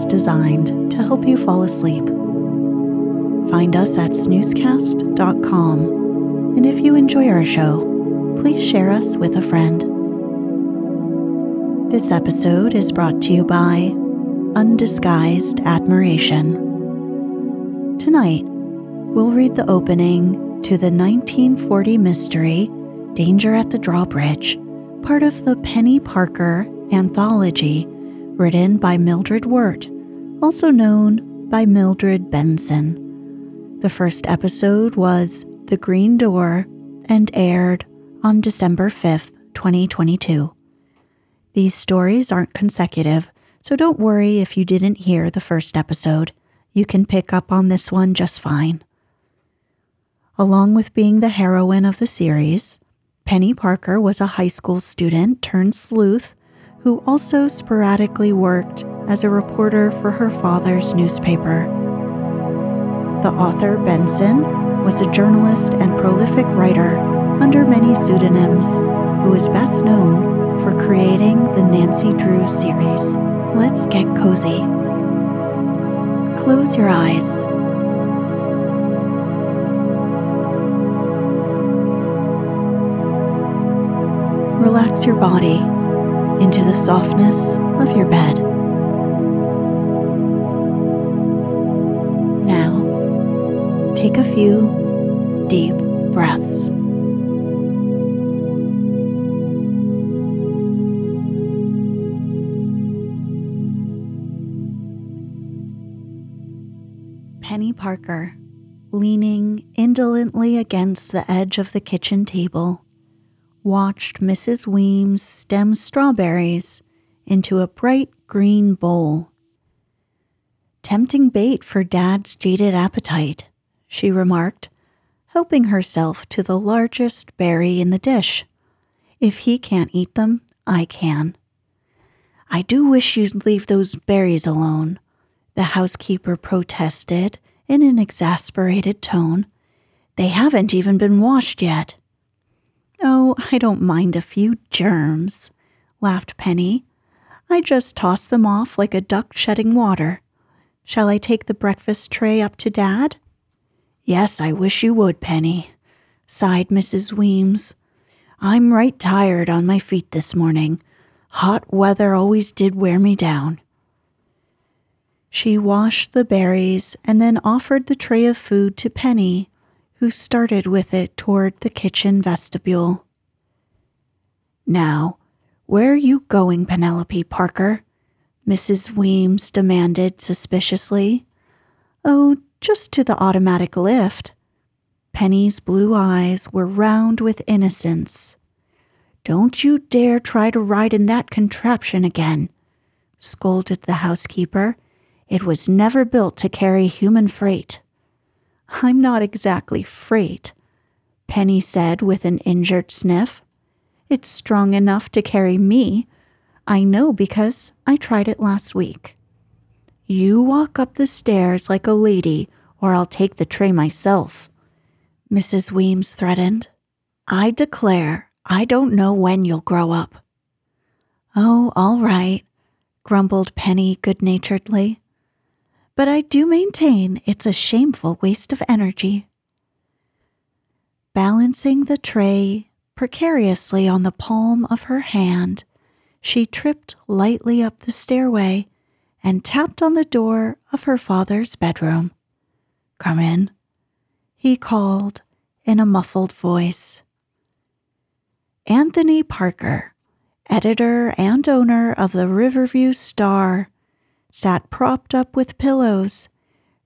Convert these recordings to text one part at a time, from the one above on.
Podcast designed to help you fall asleep. Find us at snoozecast.com, and if you enjoy our show, please share us with a friend. This episode is brought to you by Undisguised Admiration. Tonight, we'll read the opening to the 1940 mystery Danger at the Drawbridge, part of the Penny Parker anthology written by Mildred Wirt, also known by Mildred Benson. The first episode was The Green Door and aired on December 5th, 2022. These stories aren't consecutive, so don't worry if you didn't hear the first episode. You can pick up on this one just fine. Along with being the heroine of the series, Penny Parker was a high school student turned sleuth who also sporadically worked as a reporter for her father's newspaper. The author, Benson, was a journalist and prolific writer under many pseudonyms, who is best known for creating the Nancy Drew series. Let's get cozy. Close your eyes. Relax your body into the softness of your bed. Now, take a few deep breaths. Penny Parker, leaning indolently against the edge of the kitchen table, watched Mrs. Weems stem strawberries into a bright green bowl. Tempting bait for Dad's jaded appetite, she remarked, helping herself to the largest berry in the dish. If he can't eat them, I can. I do wish you'd leave those berries alone, the housekeeper protested in an exasperated tone. They haven't even been washed yet. Oh, I don't mind a few germs, laughed Penny. I just toss them off like a duck shedding water. Shall I take the breakfast tray up to Dad? Yes, I wish you would, Penny, sighed Mrs. Weems. I'm right tired on my feet this morning. Hot weather always did wear me down. She washed the berries and then offered the tray of food to Penny, who started with it toward the kitchen vestibule. Now, where are you going, Penelope Parker? Mrs. Weems demanded suspiciously. Oh, just to the automatic lift. Penny's blue eyes were round with innocence. Don't you dare try to ride in that contraption again, scolded the housekeeper. It was never built to carry human freight. I'm not exactly freight, Penny said with an injured sniff. It's strong enough to carry me. I know because I tried it last week. You walk up the stairs like a lady, or I'll take the tray myself, Mrs. Weems threatened. I declare I don't know when you'll grow up. Oh, all right, grumbled Penny good naturedly. But I do maintain it's a shameful waste of energy. Balancing the tray precariously on the palm of her hand, she tripped lightly up the stairway and tapped on the door of her father's bedroom. Come in, he called in a muffled voice. Anthony Parker, editor and owner of the Riverview Star, sat propped up with pillows,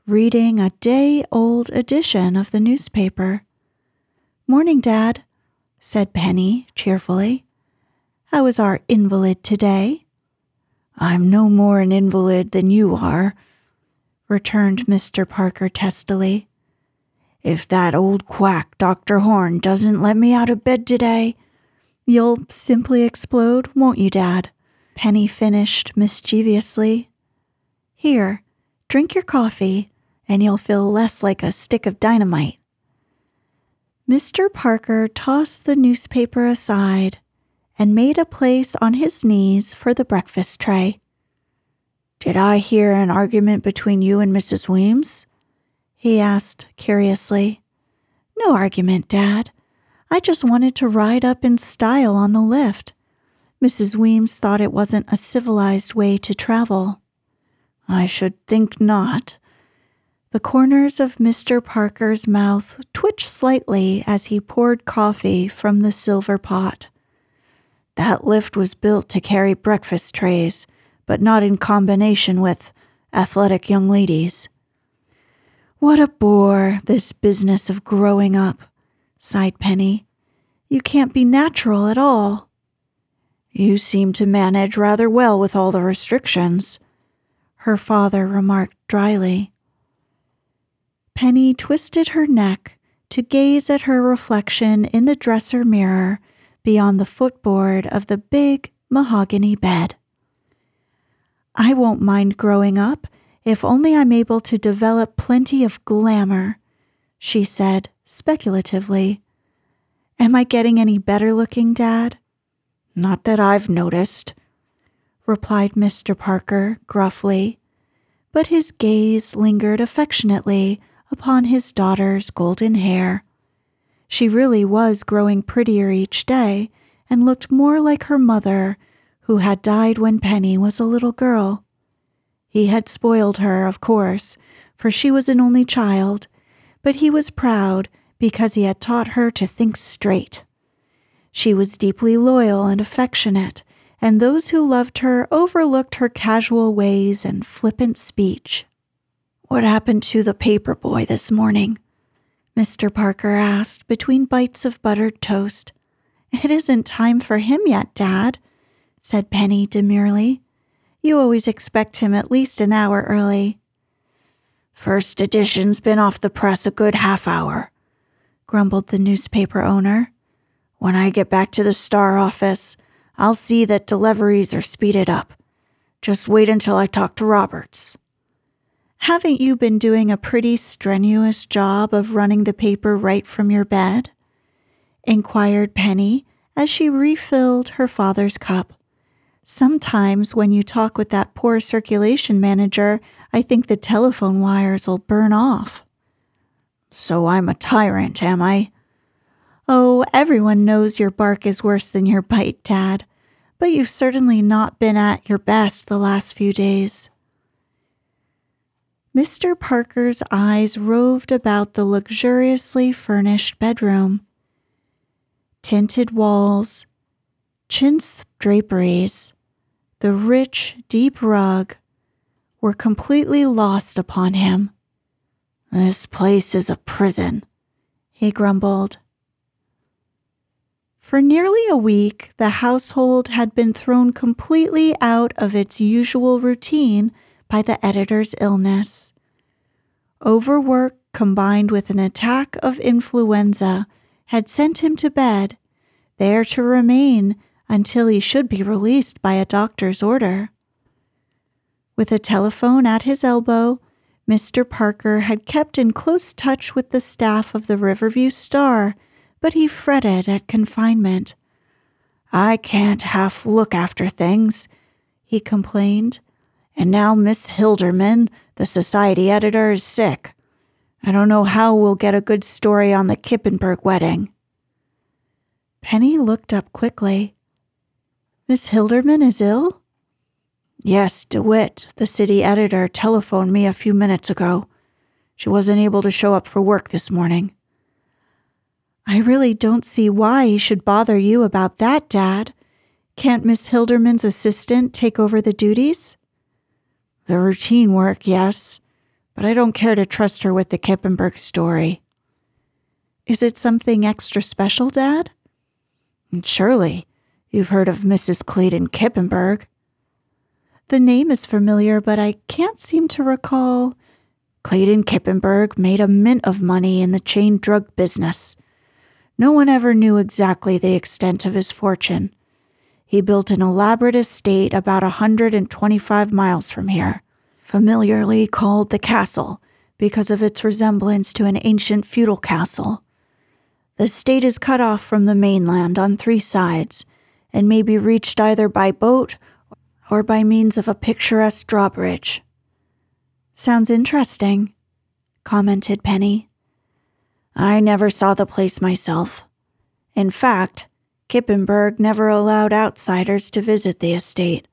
reading a day old edition of the newspaper. Morning, Dad, said Penny cheerfully. How is our invalid today? I'm no more an invalid than you are, returned Mr. Parker testily. If that old quack, Dr. Horn, doesn't let me out of bed today, you'll simply explode, won't you, Dad? Penny finished mischievously. Here, drink your coffee, and you'll feel less like a stick of dynamite. Mr. Parker tossed the newspaper aside and made a place on his knees for the breakfast tray. Did I hear an argument between you and Mrs. Weems? he asked curiously. No argument, Dad. I just wanted to ride up in style on the lift. Mrs. Weems thought it wasn't a civilized way to travel. I should think not, the corners of Mr. Parker's mouth twitched slightly as he poured coffee from the silver pot. That lift was built to carry breakfast trays, but not in combination with athletic young ladies. What a bore, this business of growing up, sighed Penny. You can't be natural at all. You seem to manage rather well with all the restrictions, her father remarked dryly. Penny twisted her neck to gaze at her reflection in the dresser mirror beyond the footboard of the big mahogany bed. I won't mind growing up if only I'm able to develop plenty of glamour, she said speculatively. Am I getting any better looking, Dad? Not that I've noticed, replied Mr. Parker gruffly, but his gaze lingered affectionately upon his daughter's golden hair. She really was growing prettier each day and looked more like her mother, who had died when Penny was a little girl. He had spoiled her, of course, for she was an only child, but he was proud because he had taught her to think straight. She was deeply loyal and affectionate, and those who loved her overlooked her casual ways and flippant speech. What happened to the paper boy this morning? Mr. Parker asked between bites of buttered toast. It isn't time for him yet, Dad, said Penny demurely. You always expect him at least an hour early. First edition's been off the press a good half hour, grumbled the newspaper owner. When I get back to the Star office, I'll see that deliveries are speeded up. Just wait until I talk to Roberts. Haven't you been doing a pretty strenuous job of running the paper right from your bed? inquired Penny as she refilled her father's cup. Sometimes when you talk with that poor circulation manager, I think the telephone wires will burn off. So I'm a tyrant, am I? Oh, everyone knows your bark is worse than your bite, Dad, but you've certainly not been at your best the last few days. Mr. Parker's eyes roved about the luxuriously furnished bedroom. Tinted walls, chintz draperies, the rich, deep rug were completely lost upon him. This place is a prison, he grumbled. For nearly a week, the household had been thrown completely out of its usual routine by the editor's illness. Overwork combined with an attack of influenza had sent him to bed, there to remain until he should be released by a doctor's order. With a telephone at his elbow, Mr. Parker had kept in close touch with the staff of the Riverview Star, but he fretted at confinement. I can't half look after things, he complained. And now Miss Hilderman, the society editor, is sick. I don't know how we'll get a good story on the Kippenberg wedding. Penny looked up quickly. Miss Hilderman is ill? Yes, DeWitt, the city editor, telephoned me a few minutes ago. She wasn't able to show up for work this morning. I really don't see why he should bother you about that, Dad. Can't Miss Hilderman's assistant take over the duties? The routine work, yes, but I don't care to trust her with the Kippenberg story. Is it something extra special, Dad? Surely. You've heard of Mrs. Clayton Kippenberg. The name is familiar, but I can't seem to recall. Clayton Kippenberg made a mint of money in the chain drug business. No one ever knew exactly the extent of his fortune. He built an elaborate estate about a 125 miles from here, familiarly called the Castle because of its resemblance to an ancient feudal castle. The estate is cut off from the mainland on three sides and may be reached either by boat or by means of a picturesque drawbridge. Sounds interesting, commented Penny. I never saw the place myself. In fact, Kippenberg never allowed outsiders to visit the estate.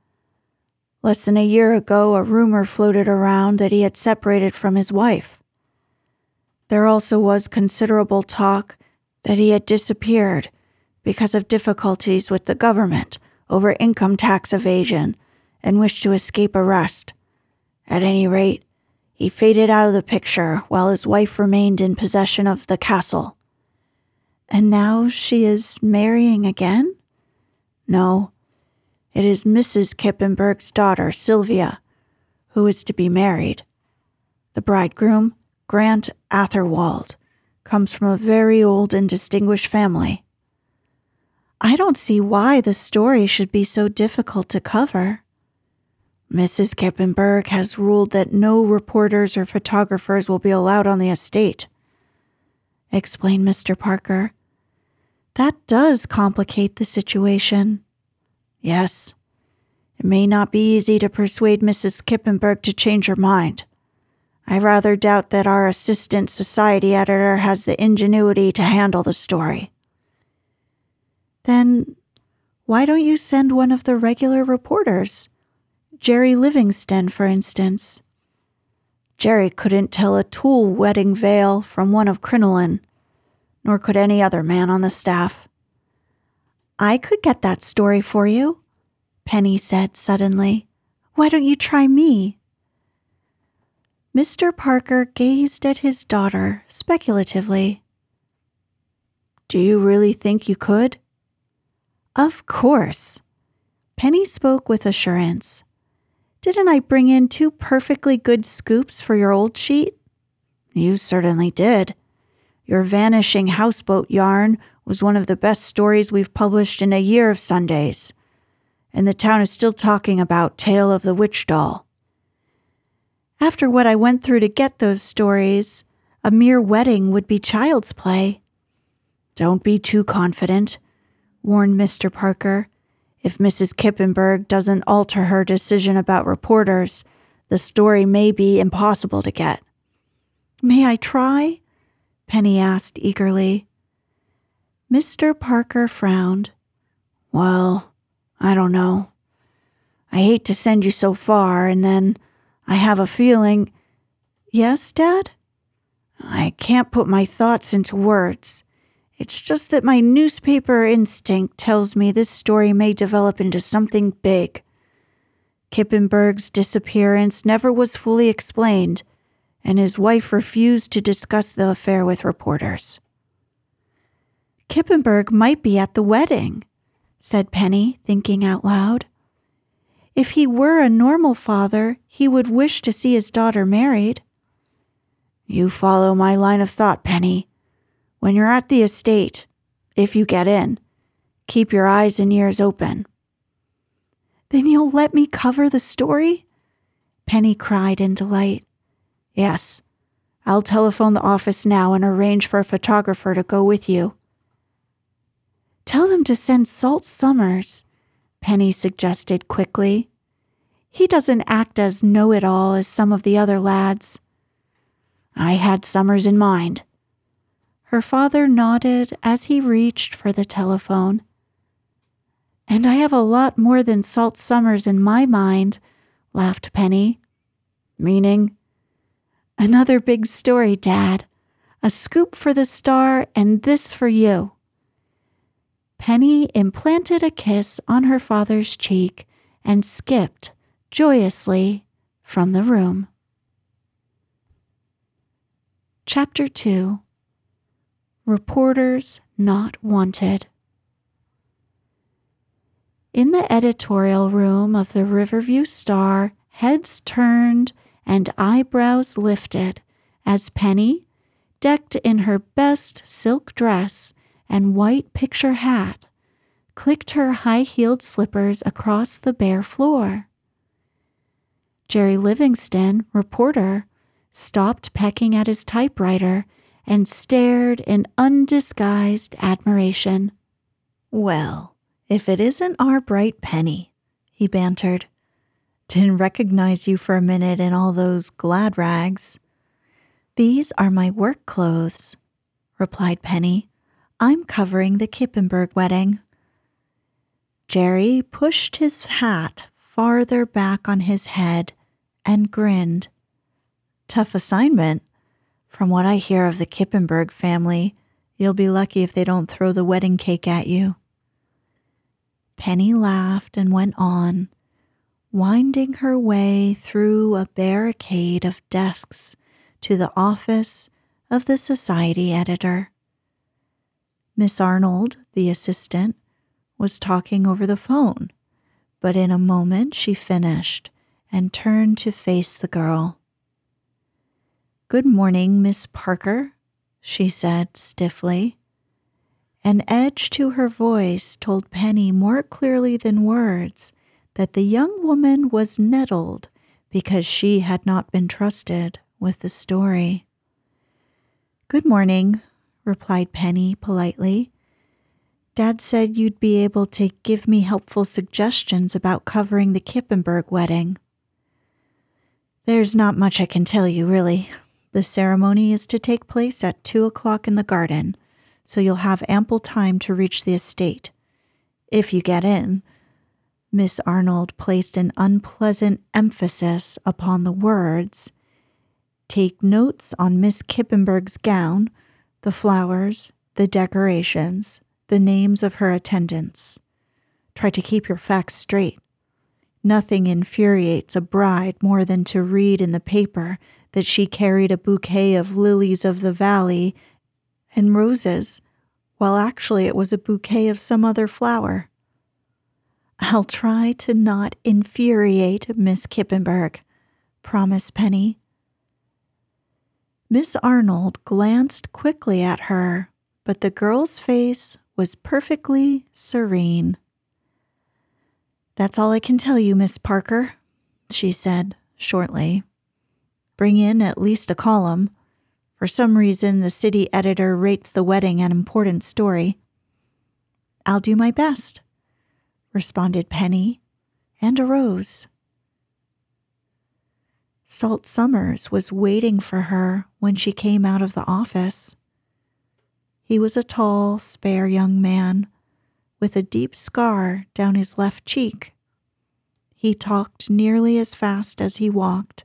Less than a year ago, a rumor floated around that he had separated from his wife. There also was considerable talk that he had disappeared because of difficulties with the government over income tax evasion and wished to escape arrest. At any rate, he faded out of the picture while his wife remained in possession of the castle. And now she is marrying again? No, it is Mrs. Kippenberg's daughter, Sylvia, who is to be married. The bridegroom, Grant Atherwald, comes from a very old and distinguished family. I don't see why the story should be so difficult to cover. Mrs. Kippenberg has ruled that no reporters or photographers will be allowed on the estate, explained Mr. Parker. That does complicate the situation. Yes, it may not be easy to persuade Mrs. Kippenberg to change her mind. I rather doubt that our assistant society editor has the ingenuity to handle the story. Then why don't you send one of the regular reporters? Jerry Livingston, for instance. Jerry couldn't tell a tulle wedding veil from one of crinoline nor could any other man on the staff. I could get that story for you, Penny said suddenly. Why don't you try me? Mr. Parker gazed at his daughter speculatively. Do you really think you could? Of course. Penny spoke with assurance. Didn't I bring in two perfectly good scoops for your old sheet? You certainly did. Your vanishing houseboat yarn was one of the best stories we've published in a year of Sundays. And the town is still talking about Tale of the Witch Doll. After what I went through to get those stories, a mere wedding would be child's play. Don't be too confident, warned Mr. Parker. If Mrs. Kippenberg doesn't alter her decision about reporters, the story may be impossible to get. May I try? Penny asked eagerly. Mr. Parker frowned. Well, I don't know. I hate to send you so far, and then I have a feeling. Yes, Dad? I can't put my thoughts into words. It's just that my newspaper instinct tells me this story may develop into something big. Kippenberg's disappearance never was fully explained, and his wife refused to discuss the affair with reporters. Kippenberg might be at the wedding, said Penny, thinking out loud. If he were a normal father, he would wish to see his daughter married. You follow my line of thought, Penny. When you're at the estate, if you get in, keep your eyes and ears open. Then you'll let me cover the story? Penny cried in delight. Yes. I'll telephone the office now and arrange for a photographer to go with you. Tell them to send Salt Summers, Penny suggested quickly. He doesn't act as know it all as some of the other lads. I had Summers in mind. Her father nodded as he reached for the telephone. And I have a lot more than Salt Summers in my mind, laughed Penny. Meaning? Another big story, Dad. A scoop for the star and this for you. Penny implanted a kiss on her father's cheek and skipped joyously from the room. Chapter 2 Reporters Not Wanted. In the editorial room of the Riverview Star, heads turned and eyebrows lifted as Penny, decked in her best silk dress, and white picture hat, clicked her high heeled slippers across the bare floor. Jerry Livingston, reporter, stopped pecking at his typewriter and stared in undisguised admiration. Well, if it isn't our bright Penny, he bantered. Didn't recognize you for a minute in all those glad rags. These are my work clothes, replied Penny, I'm covering the Kippenberg wedding. Jerry pushed his hat farther back on his head and grinned. Tough assignment. From what I hear of the Kippenberg family, you'll be lucky if they don't throw the wedding cake at you. Penny laughed and went on, winding her way through a barricade of desks to the office of the society editor. Miss Arnold, the assistant, was talking over the phone, but in a moment she finished and turned to face the girl. Good morning, Miss Parker, she said stiffly. An edge to her voice told Penny more clearly than words that the young woman was nettled because she had not been trusted with the story. Good morning, replied Penny politely. Dad said you'd be able to give me helpful suggestions about covering the Kippenberg wedding. There's not much I can tell you, really. The ceremony is to take place at two o'clock in the garden, so you'll have ample time to reach the estate. If you get in, Miss Arnold placed an unpleasant emphasis upon the words. Take notes on Miss Kippenberg's gown the flowers, the decorations, the names of her attendants. Try to keep your facts straight. Nothing infuriates a bride more than to read in the paper that she carried a bouquet of lilies of the valley and roses, while actually it was a bouquet of some other flower. I'll try to not infuriate Miss Kippenberg, promised Penny. Miss Arnold glanced quickly at her, but the girl's face was perfectly serene. That's all I can tell you, Miss Parker, she said shortly. Bring in at least a column. For some reason, the city editor rates the wedding an important story. I'll do my best, responded Penny, and arose. Salt Summers was waiting for her when she came out of the office. He was a tall, spare young man with a deep scar down his left cheek. He talked nearly as fast as he walked.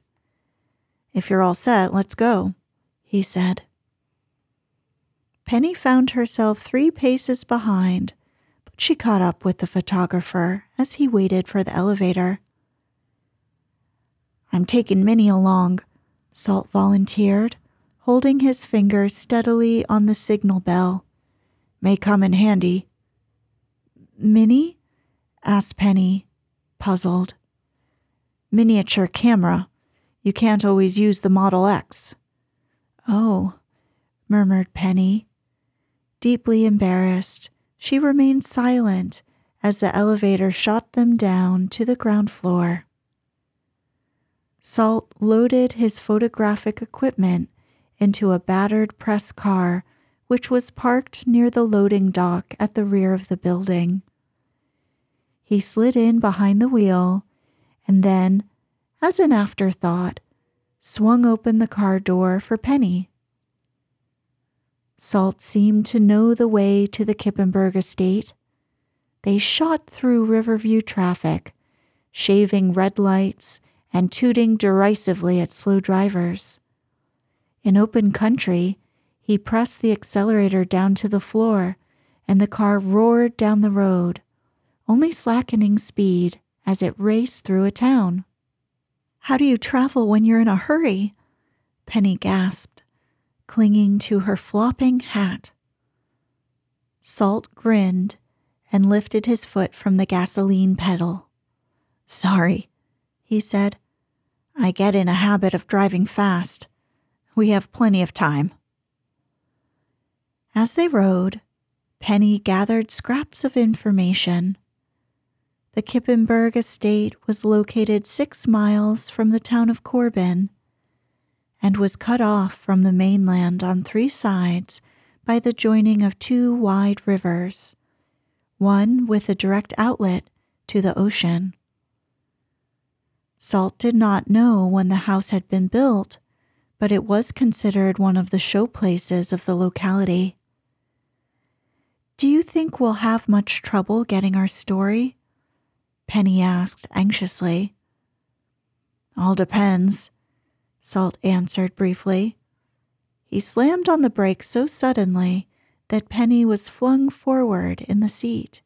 If you're all set, let's go, he said. Penny found herself three paces behind, but she caught up with the photographer as he waited for the elevator. I'm taking Minnie along, Salt volunteered, holding his finger steadily on the signal bell. May come in handy. Minnie? asked Penny, puzzled. miniature camera. You can't always use the Model X. Oh, murmured Penny. Deeply embarrassed, she remained silent as the elevator shot them down to the ground floor. Salt loaded his photographic equipment into a battered press car which was parked near the loading dock at the rear of the building. He slid in behind the wheel and then, as an afterthought, swung open the car door for Penny. Salt seemed to know the way to the Kippenberg estate. They shot through Riverview traffic, shaving red lights and tooting derisively at slow drivers. In open country, he pressed the accelerator down to the floor, and the car roared down the road, only slackening speed as it raced through a town. How do you travel when you're in a hurry? Penny gasped, clinging to her flopping hat. Salt grinned and lifted his foot from the gasoline pedal. Sorry, he said. I get in a habit of driving fast. We have plenty of time. As they rode, Penny gathered scraps of information. The Kippenberg estate was located six miles from the town of Corbin and was cut off from the mainland on three sides by the joining of two wide rivers, one with a direct outlet to the ocean. Salt did not know when the house had been built, but it was considered one of the show places of the locality. Do you think we'll have much trouble getting our story? Penny asked anxiously. All depends, Salt answered briefly. He slammed on the brakes so suddenly that Penny was flung forward in the seat.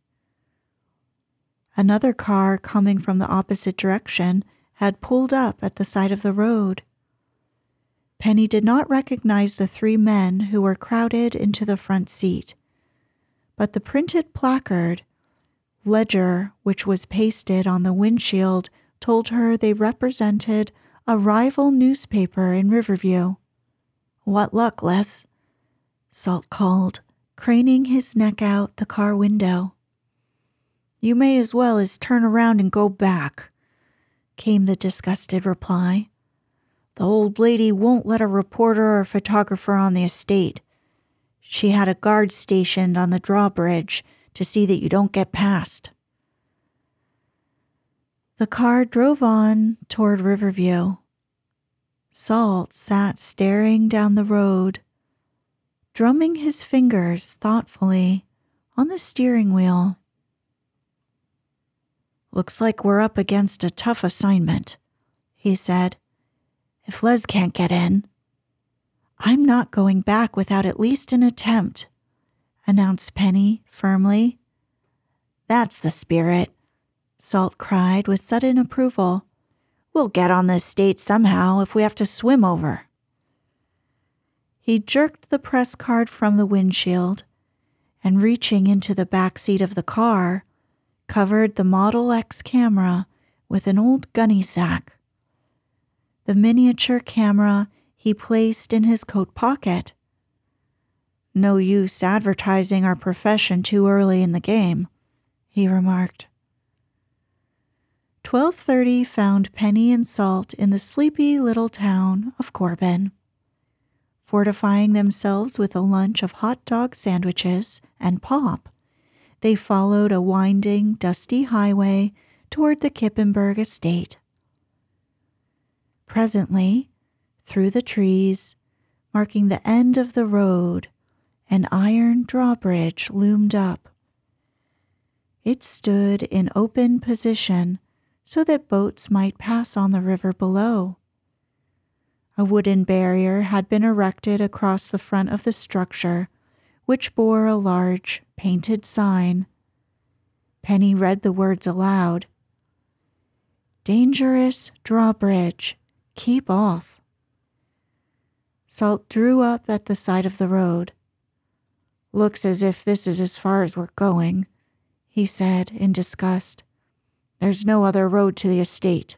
Another car coming from the opposite direction had pulled up at the side of the road. Penny did not recognize the three men who were crowded into the front seat but the printed placard, ledger which was pasted on the windshield, told her they represented a rival newspaper in Riverview. What luck, Les? Salt called, craning his neck out the car window. You may as well as turn around and go back, came the disgusted reply. The old lady won't let a reporter or photographer on the estate. She had a guard stationed on the drawbridge to see that you don't get past. The car drove on toward Riverview. Salt sat staring down the road, drumming his fingers thoughtfully on the steering wheel. Looks like we're up against a tough assignment, he said. If Les can't get in, I'm not going back without at least an attempt, announced Penny firmly. That's the spirit, Salt cried with sudden approval. We'll get on this state somehow if we have to swim over. He jerked the press card from the windshield and, reaching into the back seat of the car, covered the Model X camera with an old gunny sack. The miniature camera he placed in his coat pocket. No use advertising our profession too early in the game, he remarked. 1230 found Penny and Salt in the sleepy little town of Corbin. Fortifying themselves with a lunch of hot dog sandwiches and pop, they followed a winding, dusty highway toward the Kippenberg estate. Presently, through the trees, marking the end of the road, an iron drawbridge loomed up. It stood in open position so that boats might pass on the river below. A wooden barrier had been erected across the front of the structure, which bore a large painted sign. Penny read the words aloud Dangerous drawbridge, keep off. Salt drew up at the side of the road. Looks as if this is as far as we're going, he said in disgust. There's no other road to the estate.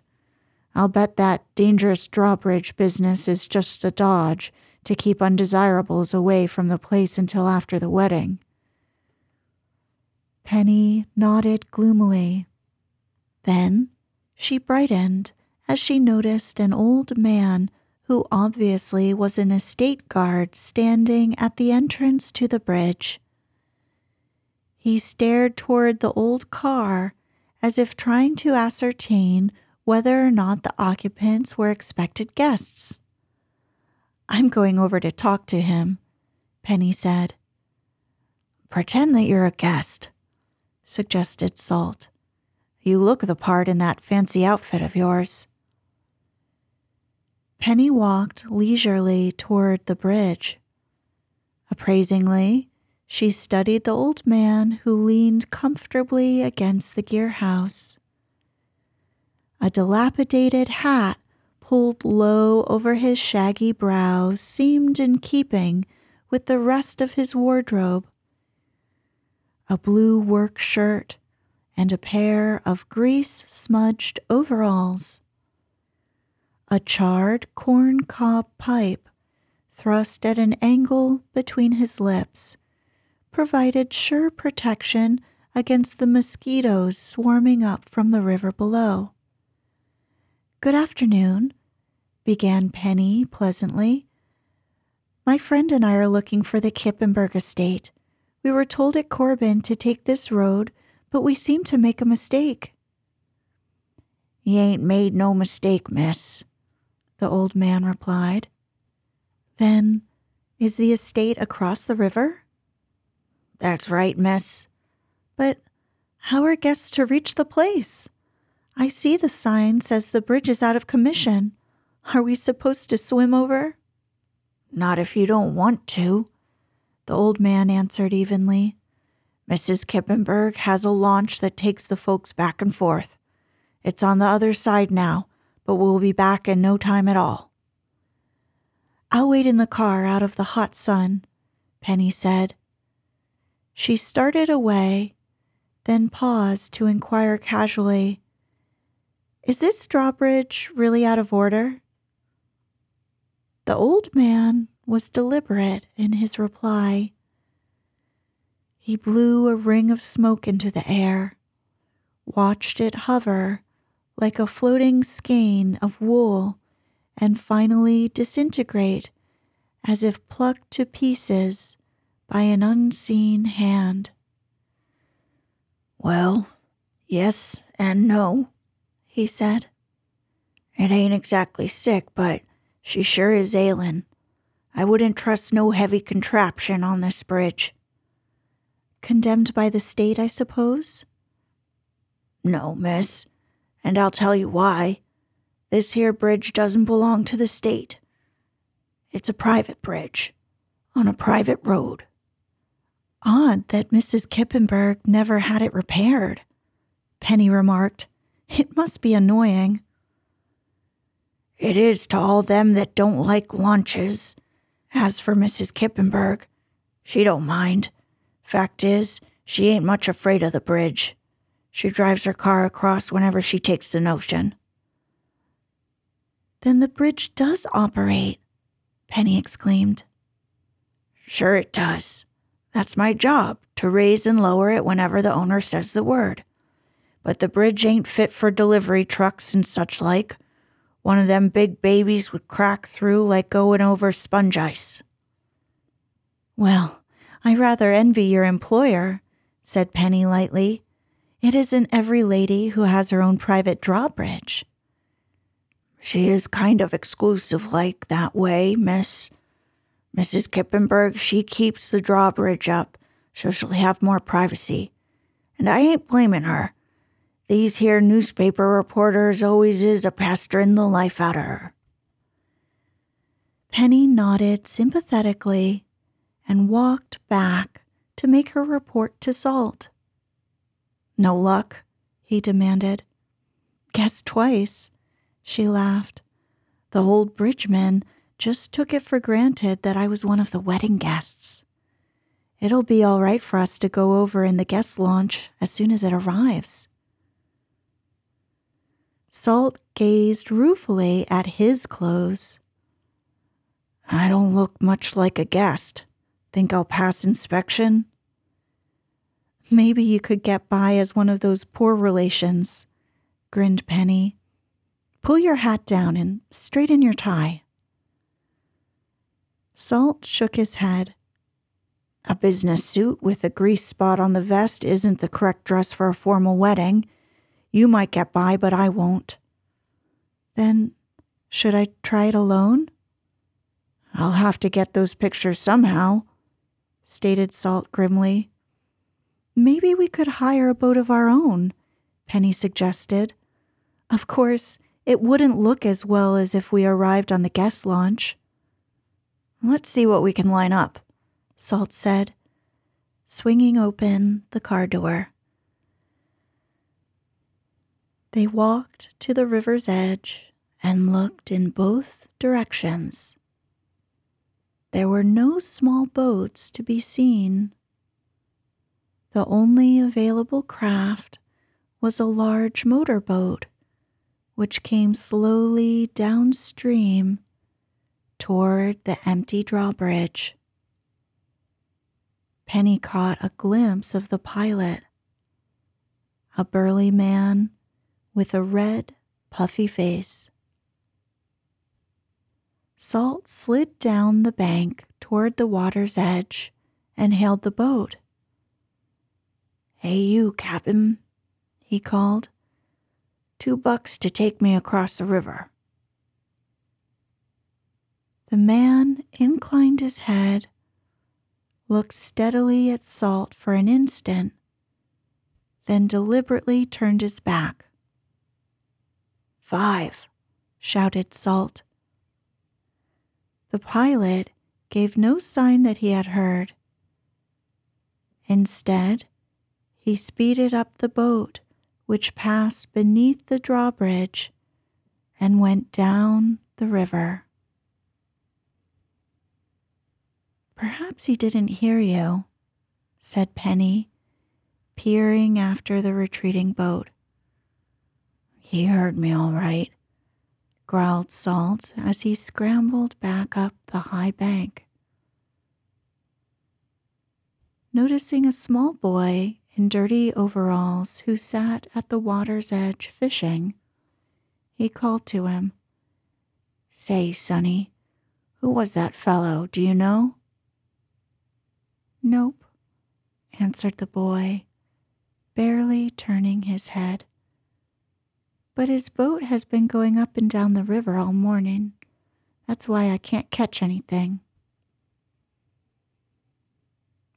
I'll bet that dangerous drawbridge business is just a dodge to keep undesirables away from the place until after the wedding. Penny nodded gloomily. Then she brightened as she noticed an old man who obviously was an estate guard standing at the entrance to the bridge. He stared toward the old car as if trying to ascertain whether or not the occupants were expected guests. I'm going over to talk to him, Penny said. Pretend that you're a guest, suggested Salt. You look the part in that fancy outfit of yours. Penny walked leisurely toward the bridge. Appraisingly, she studied the old man who leaned comfortably against the gear house. A dilapidated hat pulled low over his shaggy brows seemed in keeping with the rest of his wardrobe. A blue work shirt and a pair of grease smudged overalls. A charred corncob pipe thrust at an angle between his lips provided sure protection against the mosquitoes swarming up from the river below. Good afternoon, began Penny pleasantly. My friend and I are looking for the Kippenberg estate. We were told at Corbin to take this road, but we seem to make a mistake. You ain't made no mistake, miss, the old man replied. Then, is the estate across the river? That's right, miss. But how are guests to reach the place? I see the sign says the bridge is out of commission. Are we supposed to swim over? Not if you don't want to, the old man answered evenly. Mrs. Kippenberg has a launch that takes the folks back and forth. It's on the other side now, but we'll be back in no time at all. I'll wait in the car out of the hot sun, Penny said. She started away, then paused to inquire casually Is this drawbridge really out of order? The old man was deliberate in his reply. He blew a ring of smoke into the air, watched it hover like a floating skein of wool, and finally disintegrate as if plucked to pieces by an unseen hand. Well, yes and no, he said. It ain't exactly sick, but she sure is ailin'. I wouldn't trust no heavy contraption on this bridge. Condemned by the state, I suppose? No, miss, and I'll tell you why. This here bridge doesn't belong to the state. It's a private bridge on a private road. Odd that Mrs. Kippenberg never had it repaired, Penny remarked. It must be annoying. It is to all them that don't like lunches. As for Mrs. Kippenberg, she don't mind. Fact is, she ain't much afraid of the bridge. She drives her car across whenever she takes the notion. Then the bridge does operate, Penny exclaimed. Sure it does. That's my job, to raise and lower it whenever the owner says the word. But the bridge ain't fit for delivery trucks and such like. One of them big babies would crack through like going over sponge ice. Well, I rather envy your employer, said Penny lightly. It isn't every lady who has her own private drawbridge. She is kind of exclusive like that way, miss. Mrs. Kippenberg, she keeps the drawbridge up so she'll have more privacy. And I ain't blaming her. These here newspaper reporters always is a pesterin' the life out of her. Penny nodded sympathetically and walked back to make her report to Salt. No luck? he demanded. Guess twice, she laughed. The old bridgeman just took it for granted that I was one of the wedding guests. It'll be all right for us to go over in the guest launch as soon as it arrives. Salt gazed ruefully at his clothes. I don't look much like a guest. Think I'll pass inspection? Maybe you could get by as one of those poor relations, grinned Penny. Pull your hat down and straighten your tie. Salt shook his head. A business suit with a grease spot on the vest isn't the correct dress for a formal wedding. You might get by, but I won't. Then, should I try it alone? I'll have to get those pictures somehow, stated Salt grimly. Maybe we could hire a boat of our own, Penny suggested. Of course, it wouldn't look as well as if we arrived on the guest launch. Let's see what we can line up, Salt said, swinging open the car door. They walked to the river's edge and looked in both directions. There were no small boats to be seen. The only available craft was a large motorboat, which came slowly downstream toward the empty drawbridge. Penny caught a glimpse of the pilot, a burly man with a red, puffy face. Salt slid down the bank toward the water's edge and hailed the boat. Hey, you, Cap'n, he called. Two bucks to take me across the river. The man inclined his head, looked steadily at Salt for an instant, then deliberately turned his back. Five, shouted Salt. The pilot gave no sign that he had heard. Instead, he speeded up the boat, which passed beneath the drawbridge and went down the river. Perhaps he didn't hear you, said Penny, peering after the retreating boat. He heard me all right, growled Salt as he scrambled back up the high bank. Noticing a small boy in dirty overalls who sat at the water's edge fishing, he called to him. Say, Sonny, who was that fellow? Do you know? Nope, answered the boy, barely turning his head but his boat has been going up and down the river all morning. That's why I can't catch anything.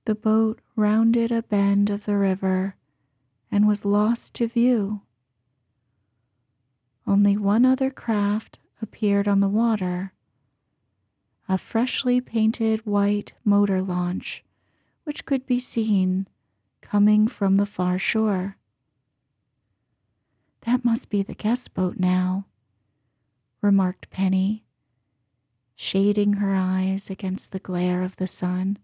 The boat rounded a bend of the river and was lost to view. Only one other craft appeared on the water a freshly painted white motor launch, which could be seen coming from the far shore. That must be the guest boat now, remarked Penny, shading her eyes against the glare of the sun.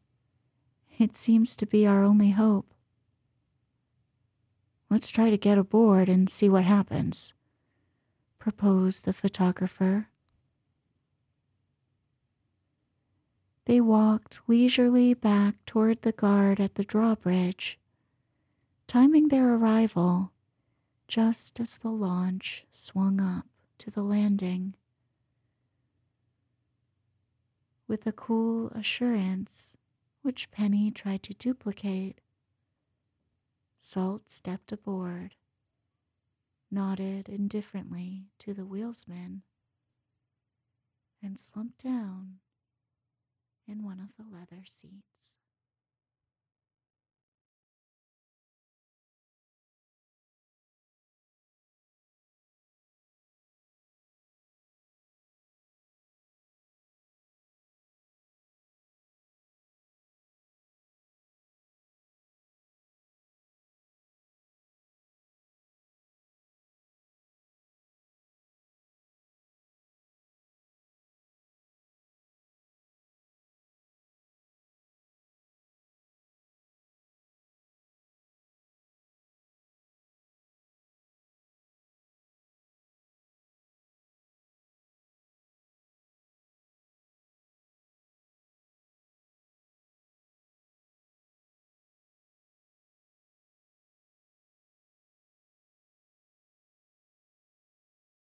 It seems to be our only hope. Let's try to get aboard and see what happens, proposed the photographer. They walked leisurely back toward the guard at the drawbridge, timing their arrival just as the launch swung up to the landing. With a cool assurance, which Penny tried to duplicate, Salt stepped aboard, nodded indifferently to the wheelsman, and slumped down in one of the leather seats.